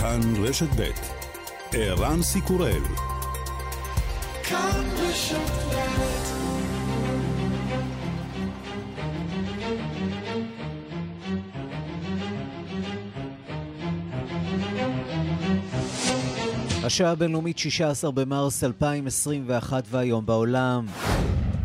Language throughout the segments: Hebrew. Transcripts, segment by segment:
כאן רשת ב' ערן סיקורל. השעה הבינלאומית 16 במרס 2021 והיום בעולם.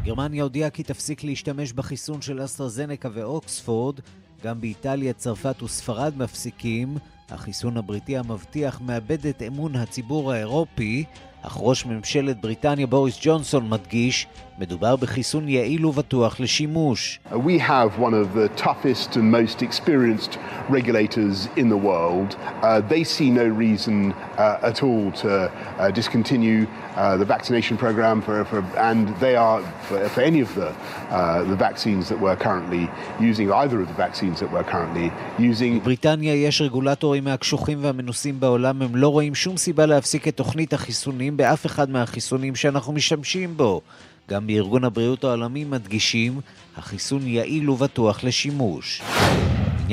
גרמניה הודיעה כי תפסיק להשתמש בחיסון של אסטרזנקה ואוקספורד, גם באיטליה, צרפת וספרד מפסיקים, החיסון הבריטי המבטיח מאבד את אמון הציבור האירופי, אך ראש ממשלת בריטניה בוריס ג'ונסון מדגיש, מדובר בחיסון יעיל ובטוח לשימוש. We have one of the toughest and most experienced regulators in the world. Uh, they see no reason uh, at all to uh, discontinue uh, the vaccination program for, for, and they are for, for any of the, uh, the vaccines that we're currently using, either of the vaccines that we're currently using. בבריטניה יש רגולטורים מהקשוחים והמנוסים בעולם, הם לא רואים שום סיבה להפסיק את תוכנית החיסונים באף אחד מהחיסונים שאנחנו משתמשים בו. גם בארגון הבריאות העולמי מדגישים, החיסון יעיל ובטוח לשימוש.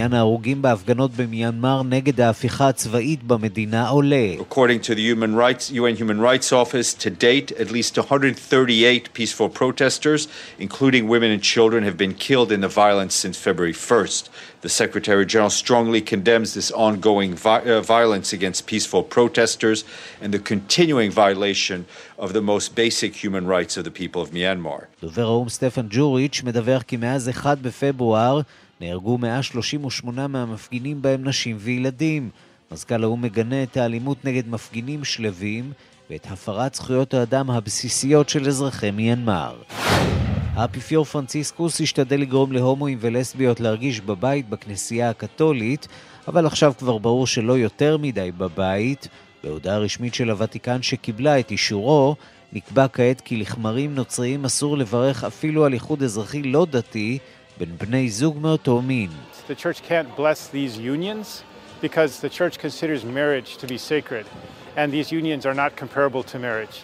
עניין ההרוגים בהפגנות במיינמר נגד ההפיכה הצבאית במדינה עולה. According to the Human Rights, UN Human Rights Office, to date, at least 138 peaceful protesters, including women and children, have been killed in the violence since February 1st. The Secretary General strongly condemns this ongoing vi- uh, violence against peaceful protesters and the continuing violation of the most basic human rights of the people of Myanmar. דובר האו"ם סטפן ג'וריץ' מדווח כי מאז 1 בפברואר נהרגו 138 מהמפגינים בהם נשים וילדים. מזכ"ל האו"ם מגנה את האלימות נגד מפגינים שלווים ואת הפרת זכויות האדם הבסיסיות של אזרחי מיינמר. האפיפיור פרנציסקוס השתדל לגרום להומואים ולסביות להרגיש בבית בכנסייה הקתולית, אבל עכשיו כבר ברור שלא יותר מדי בבית. בהודעה רשמית של הוותיקן שקיבלה את אישורו, נקבע כעת כי לכמרים נוצריים אסור לברך אפילו על איחוד אזרחי לא דתי בין בני זוג מאותו מין. The church can't bless these unions because the church considers marriage to be sacred and these unions are not comparable to marriage.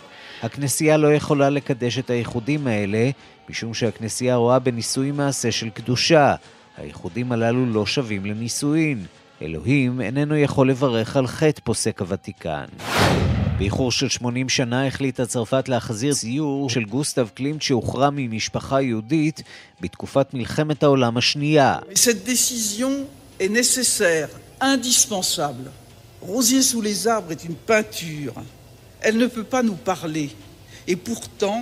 הכנסייה לא יכולה לקדש את האיחודים האלה, משום שהכנסייה רואה בנישואים מעשה של קדושה. האיחודים הללו לא שווים לנישואין. אלוהים איננו יכול לברך על חטא, פוסק הוותיקן. באיחור של 80 שנה החליטה צרפת להחזיר ציור של גוסטב קלימט שהוכרע ממשפחה יהודית בתקופת מלחמת העולם השנייה. Cette décision est nécessaire, indispensable. Rosier sous les arbres est une peinture. Elle ne peut pas nous parler. Et pourtant,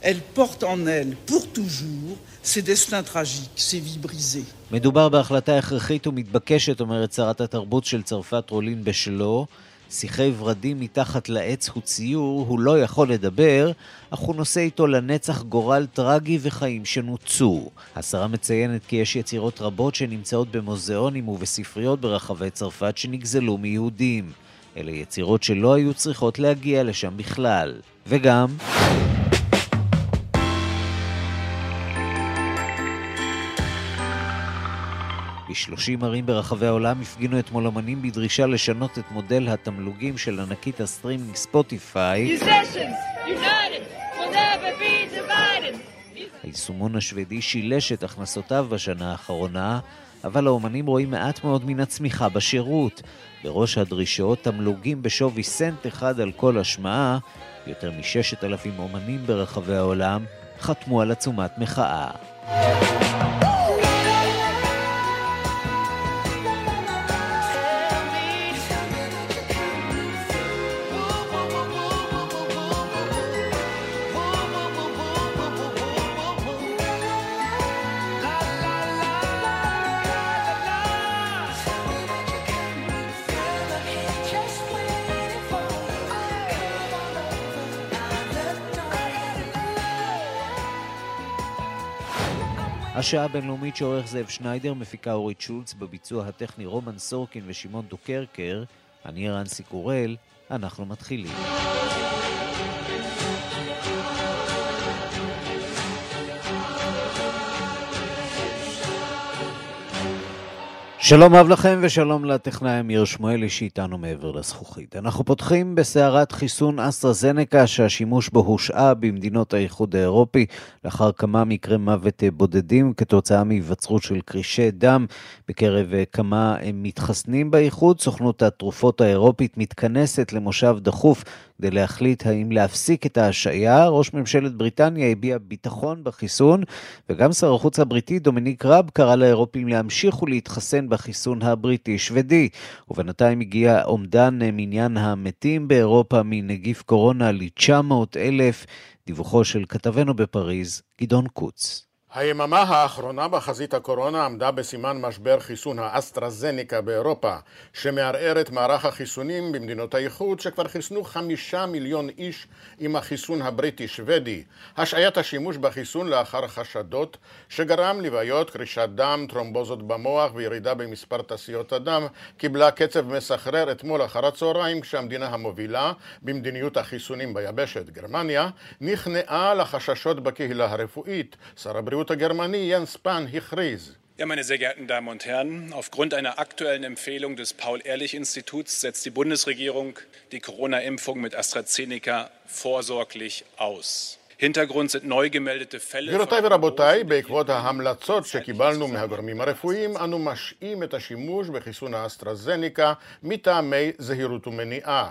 elle porte en elle, pour toujours, ses destins tragiques, ses vies brisées. מדובר בהחלטה הכרחית ומתבקשת, אומרת שרת התרבות של צרפת רולין בשלו. שיחי ורדים מתחת לעץ הוא ציור, הוא לא יכול לדבר, אך הוא נושא איתו לנצח גורל טרגי וחיים שנוצו. השרה מציינת כי יש יצירות רבות שנמצאות במוזיאונים ובספריות ברחבי צרפת שנגזלו מיהודים. אלה יצירות שלא היו צריכות להגיע לשם בכלל. וגם... ב-30 ערים ברחבי העולם הפגינו אתמול אמנים בדרישה לשנות את מודל התמלוגים של ענקית הסטרימינג ספוטיפיי. היישומון השוודי שילש את הכנסותיו בשנה האחרונה, אבל האומנים רואים מעט מאוד מן הצמיחה בשירות. בראש הדרישות תמלוגים בשווי סנט אחד על כל השמעה, יותר מששת אלפים אומנים ברחבי העולם חתמו על עצומת מחאה. השעה הבינלאומית שעורך זאב שניידר, מפיקה אורית שולץ, בביצוע הטכני רומן סורקין ושמעון דוקרקר, אני רנסי קורל, אנחנו מתחילים. שלום רב לכם ושלום לטכנאי אמיר שמואלי שאיתנו מעבר לזכוכית. אנחנו פותחים בסערת חיסון אסטרזנקה שהשימוש בו הושעה במדינות האיחוד האירופי לאחר כמה מקרי מוות בודדים כתוצאה מהיווצרות של קרישי דם בקרב כמה מתחסנים באיחוד. סוכנות התרופות האירופית מתכנסת למושב דחוף כדי להחליט האם להפסיק את ההשעיה. ראש ממשלת בריטניה הביע ביטחון בחיסון וגם שר החוץ הבריטי דומיניק רב קרא לאירופים להמשיך ולהתחסן בחיסון הבריטי-שוודי, ובינתיים הגיע אומדן מניין המתים באירופה מנגיף קורונה ל-900 אלף, דיווחו של כתבנו בפריז, גדעון קוץ. היממה האחרונה בחזית הקורונה עמדה בסימן משבר חיסון האסטרזניקה באירופה, שמערער את מערך החיסונים במדינות האיחוד, שכבר חיסנו חמישה מיליון איש עם החיסון הבריטי-שוודי. השעיית השימוש בחיסון לאחר חשדות, שגרם לבעיות קרישת דם, טרומבוזות במוח וירידה במספר תעשיות הדם, קיבלה קצב מסחרר אתמול אחר הצהריים, כשהמדינה המובילה במדיניות החיסונים ביבשת, גרמניה, נכנעה לחששות בקהילה הרפואית. שר הבריאות הבריאות הגרמני יאנס פן הכריז Ja, meine sehr geehrten Damen und Herren, aufgrund einer aktuellen Empfehlung des Paul-Ehrlich-Instituts setzt die Bundesregierung die Corona-Impfung mit AstraZeneca vorsorglich aus. Hintergrund sind neu gemeldete Fälle... גבירותיי ורבותיי, בעקבות ההמלצות שקיבלנו מהגורמים הרפואיים, אנו משעים את השימוש בחיסון האסטרזניקה מטעמי זהירות ומניעה.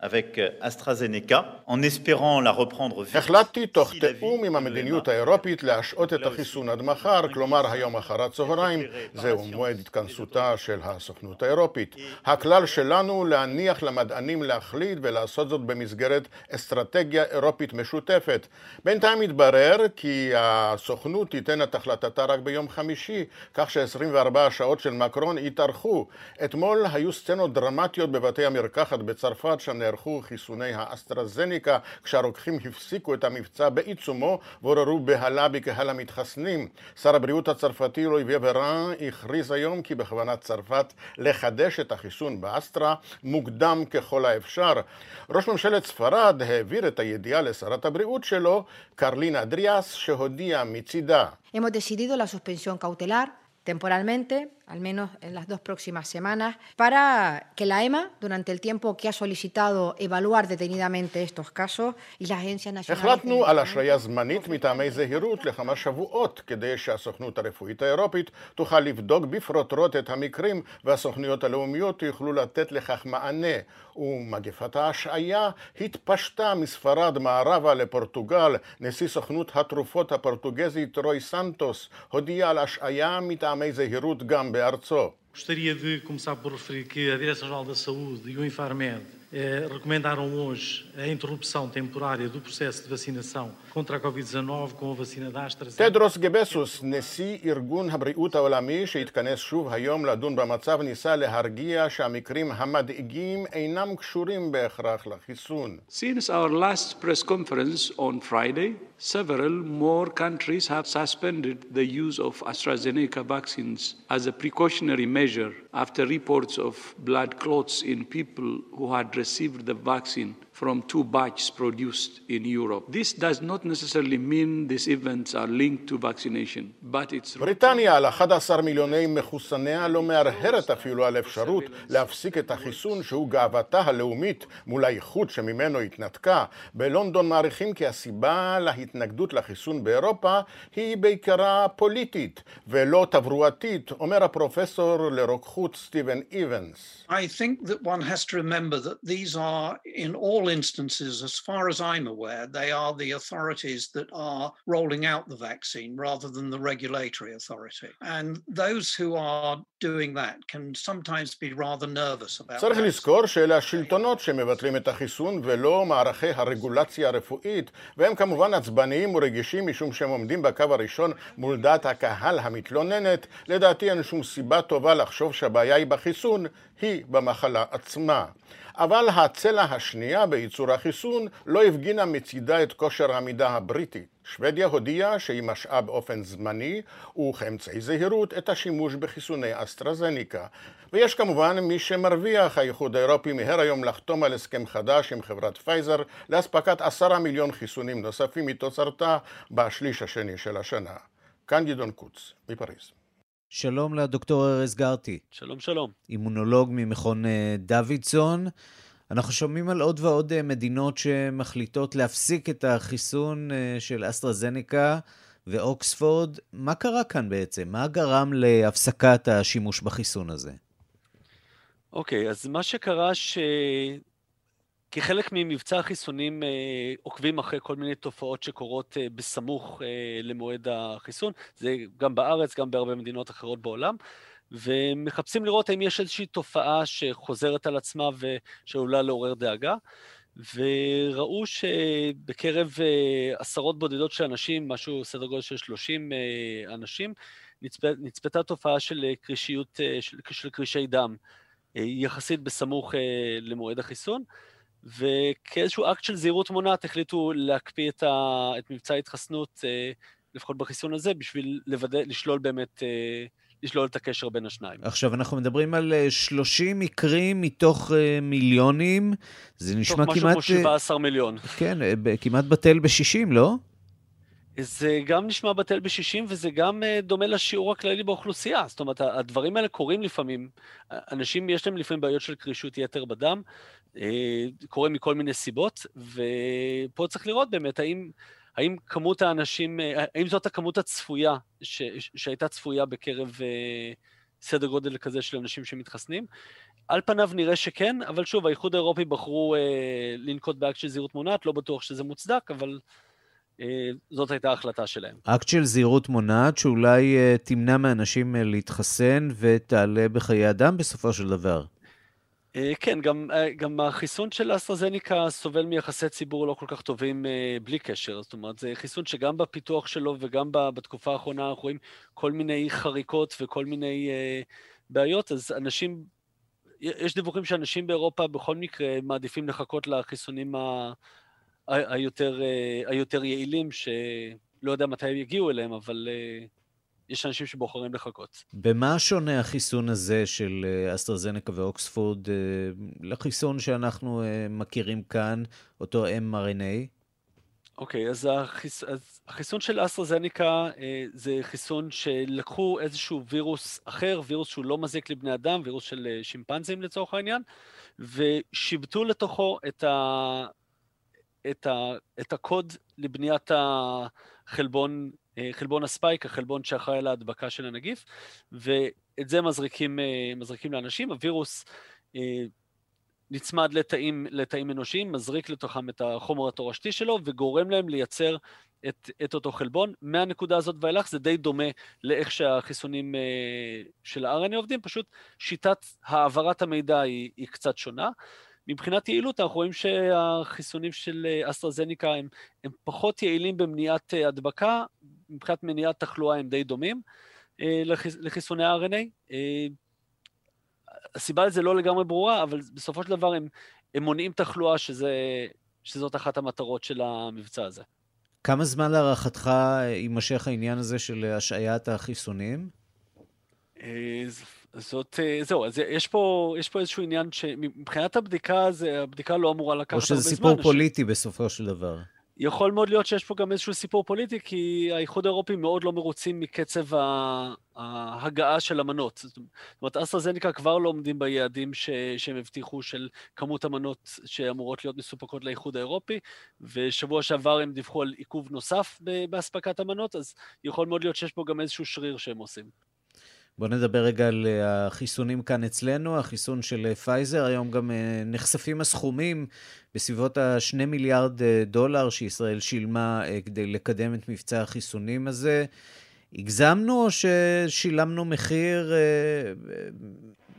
avec AstraZeneca, en espérant la reprendre vite. החלטתי תוך תיאום עם המדיניות האירופית להשעות את החיסון עד מחר, כלומר היום אחר הצהריים, זהו מועד התכנסותה של הסוכנות האירופית. הכלל שלנו להניח למדענים להחליט ולעשות זאת במסגרת אסטרטגיה אירופית משותפת. בינתיים התברר כי הסוכנות תיתן את החלטתה רק ביום חמישי, כך ש-24 השעות של מקרון יתארכו. אתמול היו סצנות דרמטיות בבתי המרקחת בצרפת, שם נערכו חיסוני האסטרזניקה כשהרוקחים הפסיקו את המבצע בעיצומו ועוררו בהלה בקהל המתחסנים. שר הבריאות הצרפתי לואי ורן הכריז היום כי בכוונת צרפת לחדש את החיסון באסטרה מוקדם ככל האפשר. ראש ממשלת ספרד העביר את הידיעה לשרת הבריאות שלו, קרלין אדריאס, שהודיעה מצידה. Hemos decidido la suspensión cautelar temporalmente al menos en las dos próximas semanas, para que la EMA, durante el tiempo que ha solicitado evaluar detenidamente estos casos, y la Agencia Nacional... החלטנו על השריה זמנית מטעמי זהירות לכמה שבועות, כדי שהסוכנות הרפואית האירופית תוכל לבדוק בפרוטרוט את המקרים, והסוכנויות הלאומיות יוכלו לתת לכך מענה. ומגפת ההשעיה התפשטה מספרד מערבה לפורטוגל. נשיא סוכנות התרופות הפורטוגזית רוי סנטוס הודיע על השעיה מטעמי זהירות גם Gostaria de começar por referir que a Direção-Geral da Saúde e o Infarmed eh, recomendaram hoje a interrupção temporária do processo de vacinação contra a Covid-19 com a vacina da AstraZeneca. טדרוס גבסוס, נשיא ארגון הבריאות העולמי שהתכנס שוב היום לדון במצב, ניסה להרגיע שהמקרים המדאיגים אינם קשורים בהכרח לחיסון. Since our last press conference on Friday, several more countries have suspended the use of AstraZeneca vaccines as a precautionary measure after reports of blood clots in people who had received the vaccine from two batches produced in Europe. This does not necessarily mean these events are linked to vaccination, but it's... בריטניה על 11 מיליוני מחוסניה לא מהרהרת אפילו על אפשרות להפסיק את החיסון שהוא גאוותה הלאומית מול האיחוד שממנו התנתקה. בלונדון מעריכים כי הסיבה להתנגדות לחיסון באירופה היא בעיקרה פוליטית ולא תברואתית, אומר הפרופסור לרוקחות סטיבן איבנס. I think that one has to remember that these are in all all instances, as far as I'm aware, they are the authorities that are rolling out the vaccine rather than the regulatory authority. And those who are doing that can sometimes be rather nervous about צריך לזכור שאלה השלטונות שמבטלים את החיסון ולא מערכי הרגולציה הרפואית, והם כמובן עצבניים ורגישים משום שהם עומדים בקו הראשון מול דעת הקהל המתלוננת. לדעתי אין שום סיבה טובה לחשוב שהבעיה היא בחיסון, היא במחלה עצמה. אבל הצלע השנייה בייצור החיסון לא הפגינה מצידה את כושר העמידה הבריטי. שוודיה הודיעה שהיא משעה באופן זמני וכאמצעי זהירות את השימוש בחיסוני אסטרזניקה. ויש כמובן מי שמרוויח, האיחוד האירופי מיהר היום לחתום על הסכם חדש עם חברת פייזר לאספקת עשרה מיליון חיסונים נוספים מתוצרתה בשליש השני של השנה. כאן גדעון קוץ, מפריז. שלום לדוקטור ארז גרטי. שלום, שלום. אימונולוג ממכון אה, דוידסון. אנחנו שומעים על עוד ועוד אה, מדינות שמחליטות להפסיק את החיסון אה, של אסטרזניקה ואוקספורד. מה קרה כאן בעצם? מה גרם להפסקת השימוש בחיסון הזה? אוקיי, okay, אז מה שקרה ש... כחלק ממבצע החיסונים אה, עוקבים אחרי כל מיני תופעות שקורות אה, בסמוך אה, למועד החיסון, זה גם בארץ, גם בהרבה מדינות אחרות בעולם, ומחפשים לראות האם יש איזושהי תופעה שחוזרת על עצמה ושעלולה לעורר דאגה. וראו שבקרב עשרות בודדות של אנשים, משהו סדר גודל של 30 אנשים, נצפ... נצפתה תופעה של קרישיות, של, של קרישי דם, יחסית בסמוך למועד החיסון. וכאיזשהו אקט של זהירות מונעת החליטו להקפיא את, ה, את מבצע ההתחסנות, אה, לפחות בחיסון הזה, בשביל לוודא, לשלול באמת, אה, לשלול את הקשר בין השניים. עכשיו, אנחנו מדברים על 30 אה, מקרים מתוך מיליונים, זה נשמע כמעט... משהו כמו 17 מיליון. כן, כמעט בטל ב-60, לא? זה גם נשמע בטל ב-60 וזה גם דומה לשיעור הכללי באוכלוסייה. זאת אומרת, הדברים האלה קורים לפעמים. אנשים, יש להם לפעמים בעיות של קרישות יתר בדם, אה, קורה מכל מיני סיבות, ופה צריך לראות באמת האם, האם כמות האנשים, אה, האם זאת הכמות הצפויה, ש, שהייתה צפויה בקרב אה, סדר גודל כזה של אנשים שמתחסנים. על פניו נראה שכן, אבל שוב, האיחוד האירופי בחרו אה, לנקוט באקט של זהירות מונעת, לא בטוח שזה מוצדק, אבל אה, זאת הייתה ההחלטה שלהם. אקט של זהירות מונעת שאולי אה, תמנע מאנשים אה, להתחסן ותעלה בחיי אדם בסופו של דבר. אה, כן, גם, אה, גם החיסון של אסטרזניקה סובל מיחסי ציבור לא כל כך טובים אה, בלי קשר. זאת אומרת, זה חיסון שגם בפיתוח שלו וגם בתקופה האחרונה אנחנו רואים כל מיני חריקות וכל מיני בעיות, אז אנשים, יש דיווחים שאנשים באירופה בכל מקרה מעדיפים לחכות לחיסונים ה, היותר, היותר יעילים, שלא יודע מתי הם יגיעו אליהם, אבל יש אנשים שבוחרים לחכות. במה שונה החיסון הזה של אה, אסטרזנקה ואוקספורד אה, לחיסון שאנחנו אה, מכירים כאן, אותו mRNA? אוקיי, okay, אז, החיס... אז החיסון של אסטרזניקה זה חיסון שלקחו איזשהו וירוס אחר, וירוס שהוא לא מזיק לבני אדם, וירוס של שימפנזים לצורך העניין, ושיבטו לתוכו את, ה... את, ה... את הקוד לבניית החלבון אה, חלבון הספייק, החלבון שאחראי על ההדבקה של הנגיף, ואת זה מזריקים, אה, מזריקים לאנשים. הווירוס אה, נצמד לתאים, לתאים אנושיים, מזריק לתוכם את החומר התורשתי שלו וגורם להם לייצר את, את אותו חלבון. מהנקודה הזאת ואילך זה די דומה לאיך שהחיסונים של ה-RNA עובדים, פשוט שיטת העברת המידע היא, היא קצת שונה. מבחינת יעילות אנחנו רואים שהחיסונים של אסטרזניקה הם, הם פחות יעילים במניעת הדבקה, מבחינת מניעת תחלואה הם די דומים אה, לחיסוני ה-RNA. אה, הסיבה לזה לא לגמרי ברורה, אבל בסופו של דבר הם, הם מונעים תחלואה, שזה, שזאת אחת המטרות של המבצע הזה. כמה זמן להערכתך יימשך העניין הזה של השעיית החיסונים? אה, זאת, זהו, אז יש פה, יש פה איזשהו עניין שמבחינת הבדיקה, זה, הבדיקה לא אמורה לקחת הרבה זמן. או שזה סיפור פוליטי ש... בסופו של דבר. יכול מאוד להיות שיש פה גם איזשהו סיפור פוליטי, כי האיחוד האירופי מאוד לא מרוצים מקצב ההגעה של המנות. זאת אומרת, אסטרזניקה כבר לא עומדים ביעדים ש... שהם הבטיחו של כמות המנות שאמורות להיות מסופקות לאיחוד האירופי, ושבוע שעבר הם דיווחו על עיכוב נוסף באספקת המנות, אז יכול מאוד להיות שיש פה גם איזשהו שריר שהם עושים. בואו נדבר רגע על אה, החיסונים כאן אצלנו, החיסון של אה, פייזר. היום גם אה, נחשפים הסכומים בסביבות ה-2 מיליארד דולר שישראל שילמה כדי לקדם את מבצע החיסונים הזה. הגזמנו או ששילמנו מחיר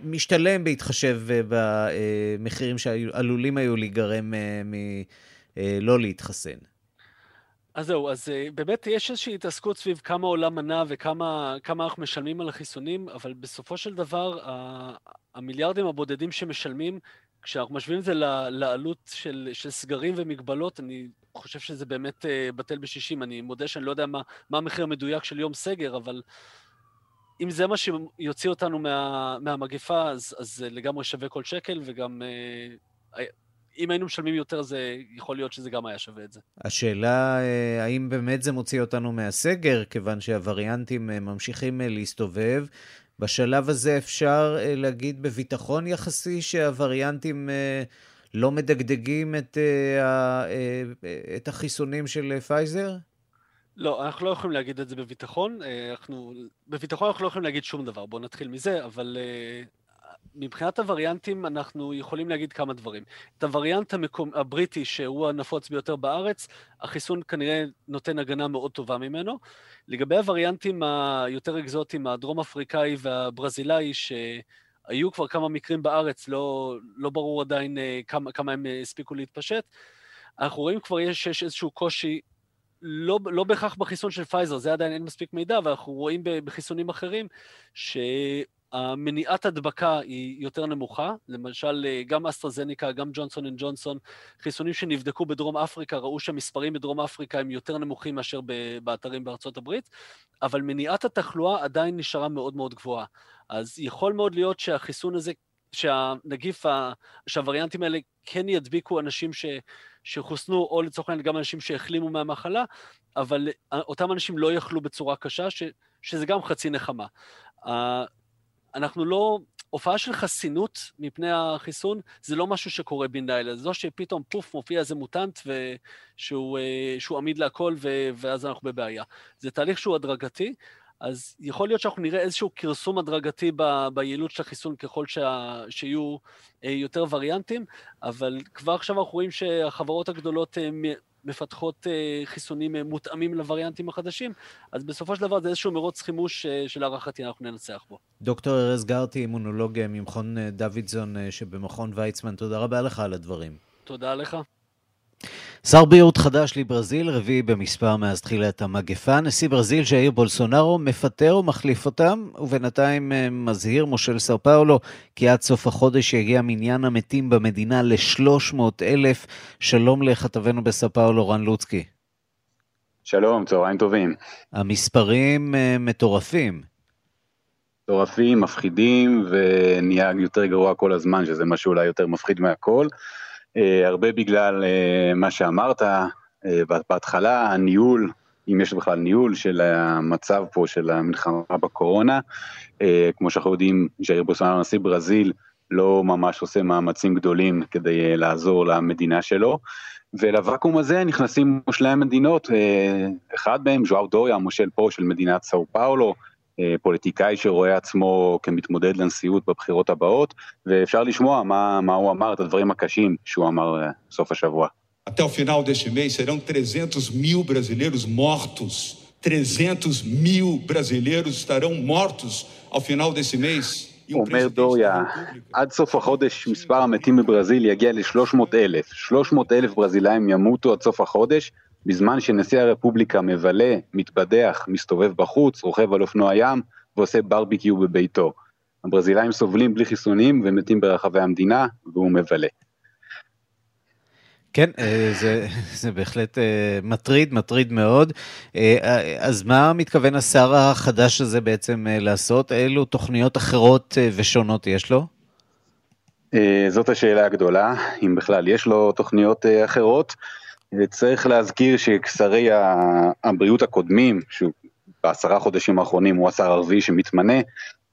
משתלם בהתחשב במחירים שעלולים היו להיגרם מלא להתחסן? אז זהו, אז אה, באמת יש איזושהי התעסקות סביב כמה עולה מנה וכמה אנחנו משלמים על החיסונים, אבל בסופו של דבר, המיליארדים הבודדים שמשלמים כשאנחנו משווים את זה לעלות של, של סגרים ומגבלות, אני חושב שזה באמת uh, בטל בשישים. אני מודה שאני לא יודע מה, מה המחיר המדויק של יום סגר, אבל אם זה מה שיוציא אותנו מה, מהמגפה, אז, אז לגמרי שווה כל שקל, וגם uh, אם היינו משלמים יותר, זה יכול להיות שזה גם היה שווה את זה. השאלה, uh, האם באמת זה מוציא אותנו מהסגר, כיוון שהווריאנטים uh, ממשיכים uh, להסתובב, בשלב הזה אפשר להגיד בביטחון יחסי שהווריאנטים לא מדגדגים את, את החיסונים של פייזר? לא, אנחנו לא יכולים להגיד את זה בביטחון. אנחנו, בביטחון אנחנו לא יכולים להגיד שום דבר, בואו נתחיל מזה, אבל מבחינת הווריאנטים אנחנו יכולים להגיד כמה דברים. את הווריאנט המקומי, הבריטי, שהוא הנפוץ ביותר בארץ, החיסון כנראה נותן הגנה מאוד טובה ממנו. לגבי הווריאנטים היותר אקזוטיים, הדרום אפריקאי והברזילאי, שהיו כבר כמה מקרים בארץ, לא, לא ברור עדיין אה, כמה, כמה הם אה, הספיקו להתפשט, אנחנו רואים כבר שיש איזשהו קושי לא, לא בהכרח בחיסון של פייזר, זה עדיין אין מספיק מידע, ואנחנו רואים בחיסונים אחרים ש... המניעת הדבקה היא יותר נמוכה, למשל אה, גם אסטרזניקה, גם ג'ונסון אנד ג'ונסון, חיסונים שנבדקו בדרום אפריקה, ראו שהמספרים בדרום אפריקה הם יותר נמוכים מאשר באתרים בארצות הברית, אבל מניעת התחלואה עדיין נשארה מאוד מאוד גבוהה. אז יכול מאוד להיות שהחיסון הזה, שהנגיף, שהווריאנטים האלה כן ידביקו אנשים ש, שחוסנו, או לצורך העניין גם אנשים שהחלימו מהמחלה, אבל אותם אנשים לא יחלו בצורה קשה, ש, שזה גם חצי נחמה. אנחנו לא... הופעה של חסינות מפני החיסון זה לא משהו שקורה בן לילה, זה לא שפתאום פוף מופיע איזה מוטנט ושהוא, אה, שהוא עמיד להכל ו, ואז אנחנו בבעיה. זה תהליך שהוא הדרגתי, אז יכול להיות שאנחנו נראה איזשהו כרסום הדרגתי ב, ביעילות של החיסון ככל שה, שיהיו אה, יותר וריאנטים, אבל כבר עכשיו אנחנו רואים שהחברות הגדולות אה, מפתחות אה, חיסונים אה, מותאמים לווריאנטים החדשים, אז בסופו של דבר זה איזשהו מרוץ חימוש אה, שלהערכתי אנחנו ננצח בו. דוקטור ארז גרטי, אימונולוג ממכון דוידזון שבמכון ויצמן, תודה רבה לך על הדברים. תודה לך. שר בריאות חדש לברזיל, רביעי במספר מאז תחילת המגפה. נשיא ברזיל, ז'איר בולסונארו, מפטר ומחליף אותם, ובינתיים אה, מזהיר מושל סאו פאולו כי עד סוף החודש יגיע מניין המתים במדינה ל-300 אלף. שלום לכתבנו בסאו פאולו, רן לוצקי. שלום, צהריים טובים. המספרים uh, מטורפים. מטורפים, מפחידים, ונהיה יותר גרוע כל הזמן, שזה מה שאולי יותר מפחיד מהכל. אה, הרבה בגלל אה, מה שאמרת אה, בהתחלה, הניהול, אם יש בכלל ניהול של המצב פה של המלחמה בקורונה. כמו שאנחנו יודעים, ז'איר בוסמאר, נשיא ברזיל, לא ממש עושה מאמצים גדולים כדי לעזור למדינה שלו. ולוואקום הזה נכנסים מושלי המדינות, אחד מהם, ז'ואר דויה, המושל פה של מדינת סאו פאולו, פוליטיקאי שרואה עצמו כמתמודד לנשיאות בבחירות הבאות, ואפשר לשמוע מה, מה הוא אמר, את הדברים הקשים שהוא אמר אה, סוף השבוע. Até o final deste mês serão 300 mil brasileiros mortos. 300 mil brasileiros estarão mortos ao final desse mês. אומר דוריה, עד סוף החודש מספר המתים בברזיל יגיע ל-300 אלף. 300 אלף ברזילאים ימותו עד סוף החודש, בזמן שנשיא הרפובליקה מבלה, מתבדח, מסתובב בחוץ, רוכב על אופנוע ים ועושה ברביקיו בביתו. הברזילאים סובלים בלי חיסונים ומתים ברחבי המדינה, והוא מבלה. כן, אה, זה, זה בהחלט אה, מטריד, מטריד מאוד. אה, אז מה מתכוון השר החדש הזה בעצם לעשות? אילו תוכניות אחרות ושונות יש לו? זאת השאלה הגדולה, אם בכלל יש לו תוכניות אחרות. צריך להזכיר ששרי הבריאות הקודמים, בעשרה חודשים האחרונים הוא השר הרביעי שמתמנה,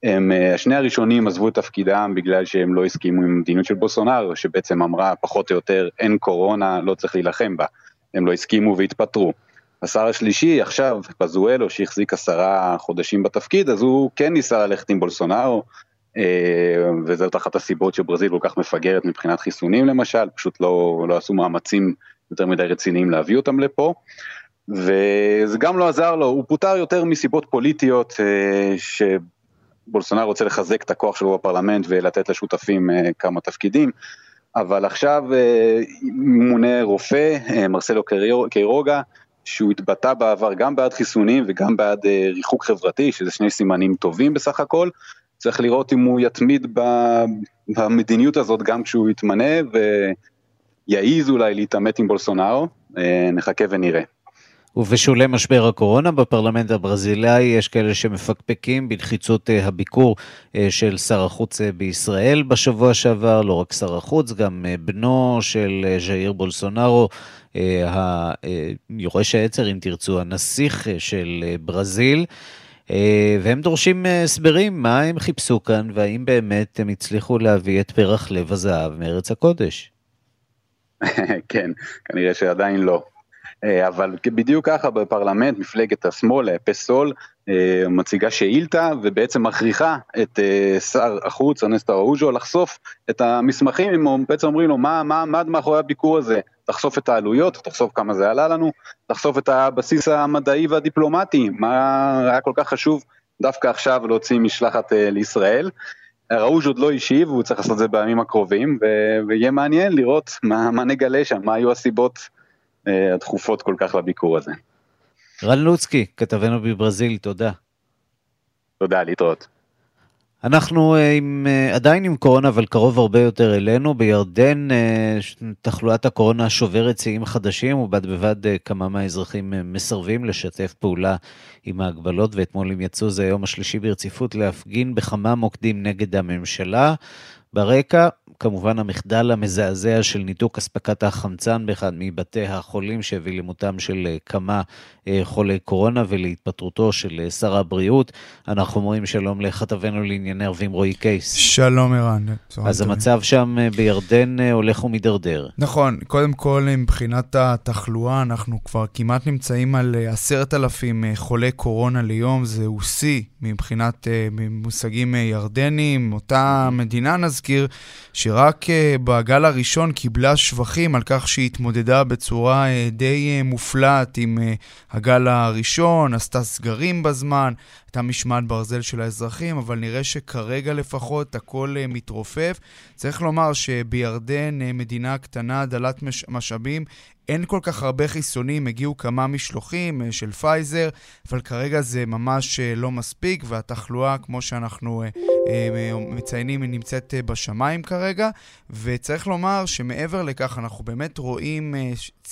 הם, אה, השני הראשונים עזבו את תפקידם בגלל שהם לא הסכימו עם מדיניות של בוסונאר, שבעצם אמרה פחות או יותר אין קורונה, לא צריך להילחם בה. הם לא הסכימו והתפטרו. השר השלישי עכשיו, פזואלו, שהחזיק עשרה חודשים בתפקיד, אז הוא כן ניסה ללכת עם בולסונארו, אה, וזאת אחת הסיבות שברזיל כל כך מפגרת מבחינת חיסונים למשל, פשוט לא, לא עשו מאמצים יותר מדי רציניים להביא אותם לפה. וזה גם לא עזר לו, הוא פוטר יותר מסיבות פוליטיות אה, שבולסונר רוצה לחזק את הכוח שלו בפרלמנט ולתת לשותפים אה, כמה תפקידים, אבל עכשיו אה, מונה רופא, מרסלו קיירוגה, שהוא התבטא בעבר גם בעד חיסונים וגם בעד ריחוק חברתי, שזה שני סימנים טובים בסך הכל, צריך לראות אם הוא יתמיד במדיניות הזאת גם כשהוא יתמנה ויעז אולי להתעמת עם בולסונארו, נחכה ונראה. ובשולי משבר הקורונה בפרלמנט הברזילאי יש כאלה שמפקפקים בלחיצות אה, הביקור אה, של שר החוץ אה, בישראל בשבוע שעבר, לא רק שר החוץ, גם בנו של ז'איר בולסונארו, יורש העצר אם תרצו, הנסיך של ברזיל. והם דורשים הסברים מה הם חיפשו כאן והאם באמת הם הצליחו להביא את פרח לב הזהב מארץ הקודש. כן, כנראה שעדיין לא. אה, אבל בדיוק ככה בפרלמנט מפלגת השמאל, פסול, אה, מציגה שאילתה ובעצם מכריחה את אה, שר החוץ, אנסטר אוז'ו, לחשוף את המסמכים, הם בעצם אומרים לו מה עמד מאחורי הביקור הזה, תחשוף את העלויות, תחשוף כמה זה עלה לנו, תחשוף את הבסיס המדעי והדיפלומטי, מה היה כל כך חשוב דווקא עכשיו להוציא משלחת לישראל. ראוז' עוד לא השיב, הוא צריך לעשות את זה בימים הקרובים, ויהיה מעניין לראות מה, מה נגלה שם, מה היו הסיבות אה, הדחופות כל כך לביקור הזה. רן לוצקי, כתבנו בברזיל, תודה. תודה, להתראות. אנחנו אה, עם, אה, עדיין עם קורונה, אבל קרוב הרבה יותר אלינו. בירדן תחלואת הקורונה שוברת שיאים חדשים, ובד בבד כמה מהאזרחים מסרבים לשתף פעולה עם ההגבלות, ואתמול הם יצאו, זה היום השלישי ברציפות, להפגין בכמה מוקדים נגד הממשלה. ברקע, כמובן המחדל המזעזע של ניתוק אספקת החמצן באחד מבתי החולים שהביא למותם של אה, כמה אה, חולי קורונה ולהתפטרותו של אה, שר הבריאות. אנחנו אומרים שלום לכתבנו לענייני ערבים רועי קייס. שלום ערן. אז המצב שם בירדן הולך ומידרדר. נכון, קודם כל מבחינת התחלואה אנחנו כבר כמעט נמצאים על עשרת אלפים חולי קורונה ליום, זהו שיא מבחינת מושגים ירדנים. אותה מדינה נזכיר, שרק בגל הראשון קיבלה שבחים על כך שהיא התמודדה בצורה די מופלאת עם הגל הראשון, עשתה סגרים בזמן, הייתה משמעת ברזל של האזרחים, אבל נראה שכרגע לפחות הכל מתרופף. צריך לומר שבירדן, מדינה קטנה, דלת מש- משאבים, אין כל כך הרבה חיסונים, הגיעו כמה משלוחים uh, של פייזר, אבל כרגע זה ממש uh, לא מספיק, והתחלואה, כמו שאנחנו uh, מציינים, היא נמצאת בשמיים כרגע, וצריך לומר שמעבר לכך, אנחנו באמת רואים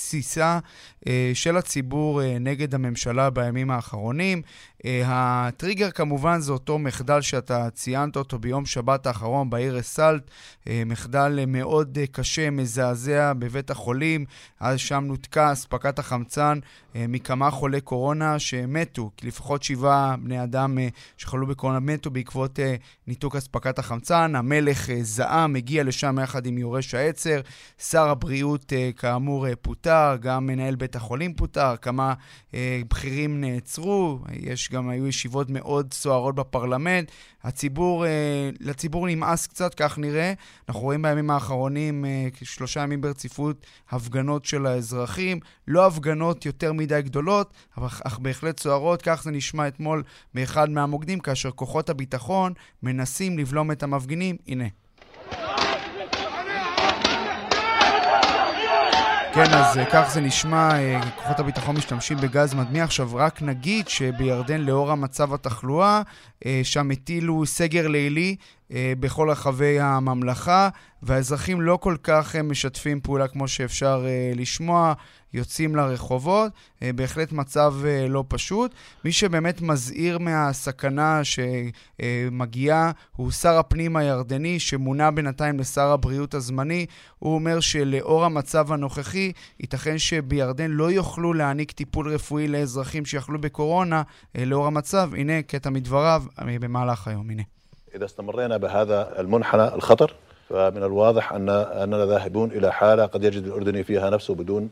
תסיסה uh, של הציבור uh, נגד הממשלה בימים האחרונים. Uh, הטריגר כמובן זה אותו מחדל שאתה ציינת אותו ביום שבת האחרון בעיר אסלט, אה, מחדל מאוד אה, קשה, מזעזע בבית החולים, אז שם נותקה אספקת החמצן אה, מכמה חולי קורונה שמתו, כי לפחות שבעה בני אדם שחלו בקורונה מתו בעקבות ניתוק אספקת החמצן. המלך זעם, הגיע לשם יחד עם יורש העצר, שר הבריאות כאמור פוטר, גם מנהל בית החולים פוטר, כמה בכירים נעצרו, יש גם, היו ישיבות מאוד סוערות בפרלמנט. הציבור, אה, לציבור נמאס קצת, כך נראה. אנחנו רואים בימים האחרונים, אה, כשלושה ימים ברציפות, הפגנות של האזרחים. לא הפגנות יותר מדי גדולות, אך בהחלט סוערות. כך זה נשמע אתמול באחד מהמוקדים, כאשר כוחות הביטחון מנסים לבלום את המפגינים. הנה. כן, אז אה, כך זה נשמע, אה, כוחות הביטחון משתמשים בגז מדמיע. עכשיו, רק נגיד שבירדן, לאור המצב התחלואה, אה, שם הטילו סגר לילי בכל רחבי הממלכה, והאזרחים לא כל כך משתפים פעולה כמו שאפשר לשמוע. יוצאים לרחובות, אה, בהחלט מצב אה, לא פשוט. מי שבאמת מזהיר מהסכנה שמגיעה הוא שר הפנים הירדני, שמונה בינתיים לשר הבריאות הזמני. הוא אומר שלאור המצב הנוכחי, ייתכן שבירדן לא יוכלו להעניק טיפול רפואי לאזרחים שיחלו בקורונה אה, לאור המצב. הנה קטע מדבריו במהלך היום, הנה. إذا استمرينا بهذا المنحنى الخطر فمن الواضح أن أننا ذاهبون إلى حالة قد يجد الأردني فيها نفسه بدون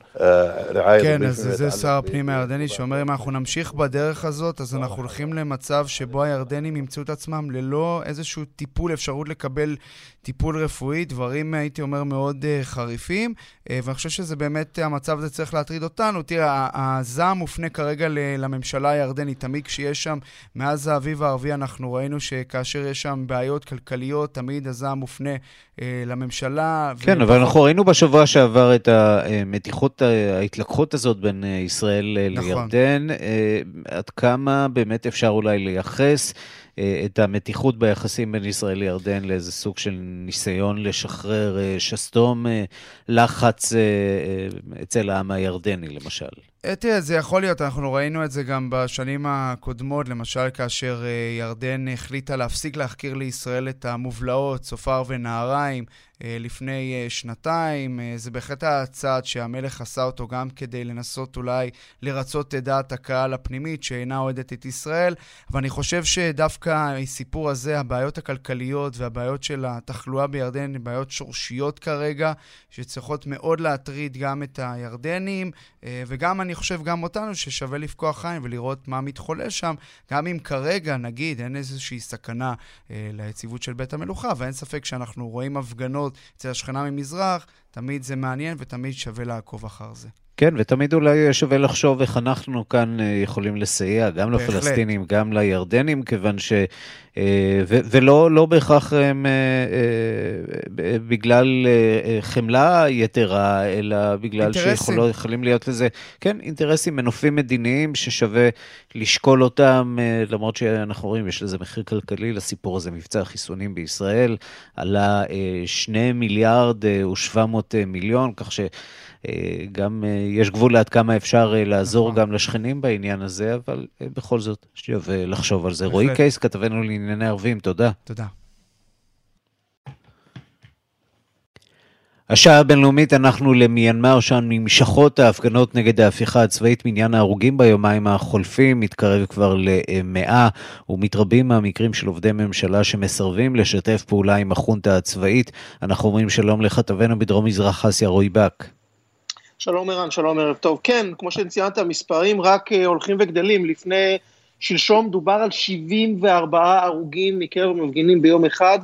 رعاية כן, אז זה שר הפנים הירדני שאומר, אם אנחנו נמשיך בדרך הזאת, אז אנחנו הולכים למצב שבו הירדנים ימצאו את עצמם ללא איזשהו טיפול, אפשרות לקבל טיפול רפואי, דברים, הייתי אומר, מאוד uh, חריפים, uh, ואני חושב שזה באמת, המצב הזה צריך להטריד אותנו. תראה, הזעם מופנה כרגע לממשלה הירדנית, תמיד כשיש שם, מאז האביב הערבי אנחנו ראינו שכאשר יש שם בעיות כלכליות, תמיד הזעם מופנה uh, לממשלה. כן, אבל אנחנו ראינו בשבוע שעבר את המתיחות, ההתלקחות הזאת בין ישראל נכון. לירדן, עד כמה באמת אפשר אולי לייחס. את המתיחות ביחסים בין ישראל לירדן לאיזה סוג של ניסיון לשחרר שסתום לחץ אצל העם הירדני, למשל. תראה, זה יכול להיות, אנחנו ראינו את זה גם בשנים הקודמות, למשל כאשר ירדן החליטה להפסיק להחכיר לישראל את המובלעות, צופר ונהריים, אה, לפני אה, שנתיים. אה, זה בהחלט היה צעד שהמלך עשה אותו גם כדי לנסות אולי לרצות את דעת הקהל הפנימית שאינה אוהדת את ישראל, אבל אני חושב שדווקא הסיפור הזה, הבעיות הכלכליות והבעיות של התחלואה בירדן הן בעיות שורשיות כרגע, שצריכות מאוד להטריד גם את הירדנים, וגם, אני חושב, גם אותנו, ששווה לפקוח עין ולראות מה מתחולל שם, גם אם כרגע, נגיד, אין איזושהי סכנה ליציבות של בית המלוכה, ואין ספק שאנחנו רואים הפגנות אצל השכנה ממזרח, תמיד זה מעניין ותמיד שווה לעקוב אחר זה. כן, ותמיד אולי שווה לחשוב איך אנחנו כאן אה, יכולים לסייע, גם בהחלט. לפלסטינים, גם לירדנים, כיוון ש... אה, ו- ולא לא בהכרח הם, אה, בגלל חמלה יתרה, אלא בגלל שיכולים להיות לזה, כן, אינטרסים, מנופים מדיניים ששווה לשקול אותם, למרות שאנחנו רואים, יש לזה מחיר כלכלי לסיפור הזה, מבצע החיסונים בישראל, עלה 2 מיליארד ו-700 מיליון, כך ש... אה, גם אה, יש גבול עד כמה אפשר אה, לעזור נכון. גם לשכנים בעניין הזה, אבל בכל זאת, שווה לחשוב על זה. רועי קייס, כתבנו לענייני ערבים, תודה. תודה. השעה הבינלאומית, אנחנו למיינמר, שם נמשכות ההפגנות נגד ההפיכה הצבאית, מניין ההרוגים ביומיים החולפים מתקרב כבר למאה, ומתרבים מהמקרים של עובדי ממשלה שמסרבים לשתף פעולה עם החונטה הצבאית. אנחנו אומרים שלום לכתבנו בדרום מזרח אסיה, רועי בק. שלום ערן, שלום ערב טוב. כן, כמו שציינת, המספרים רק uh, הולכים וגדלים. לפני, שלשום דובר על 74 הרוגים מקרב המפגינים ביום אחד,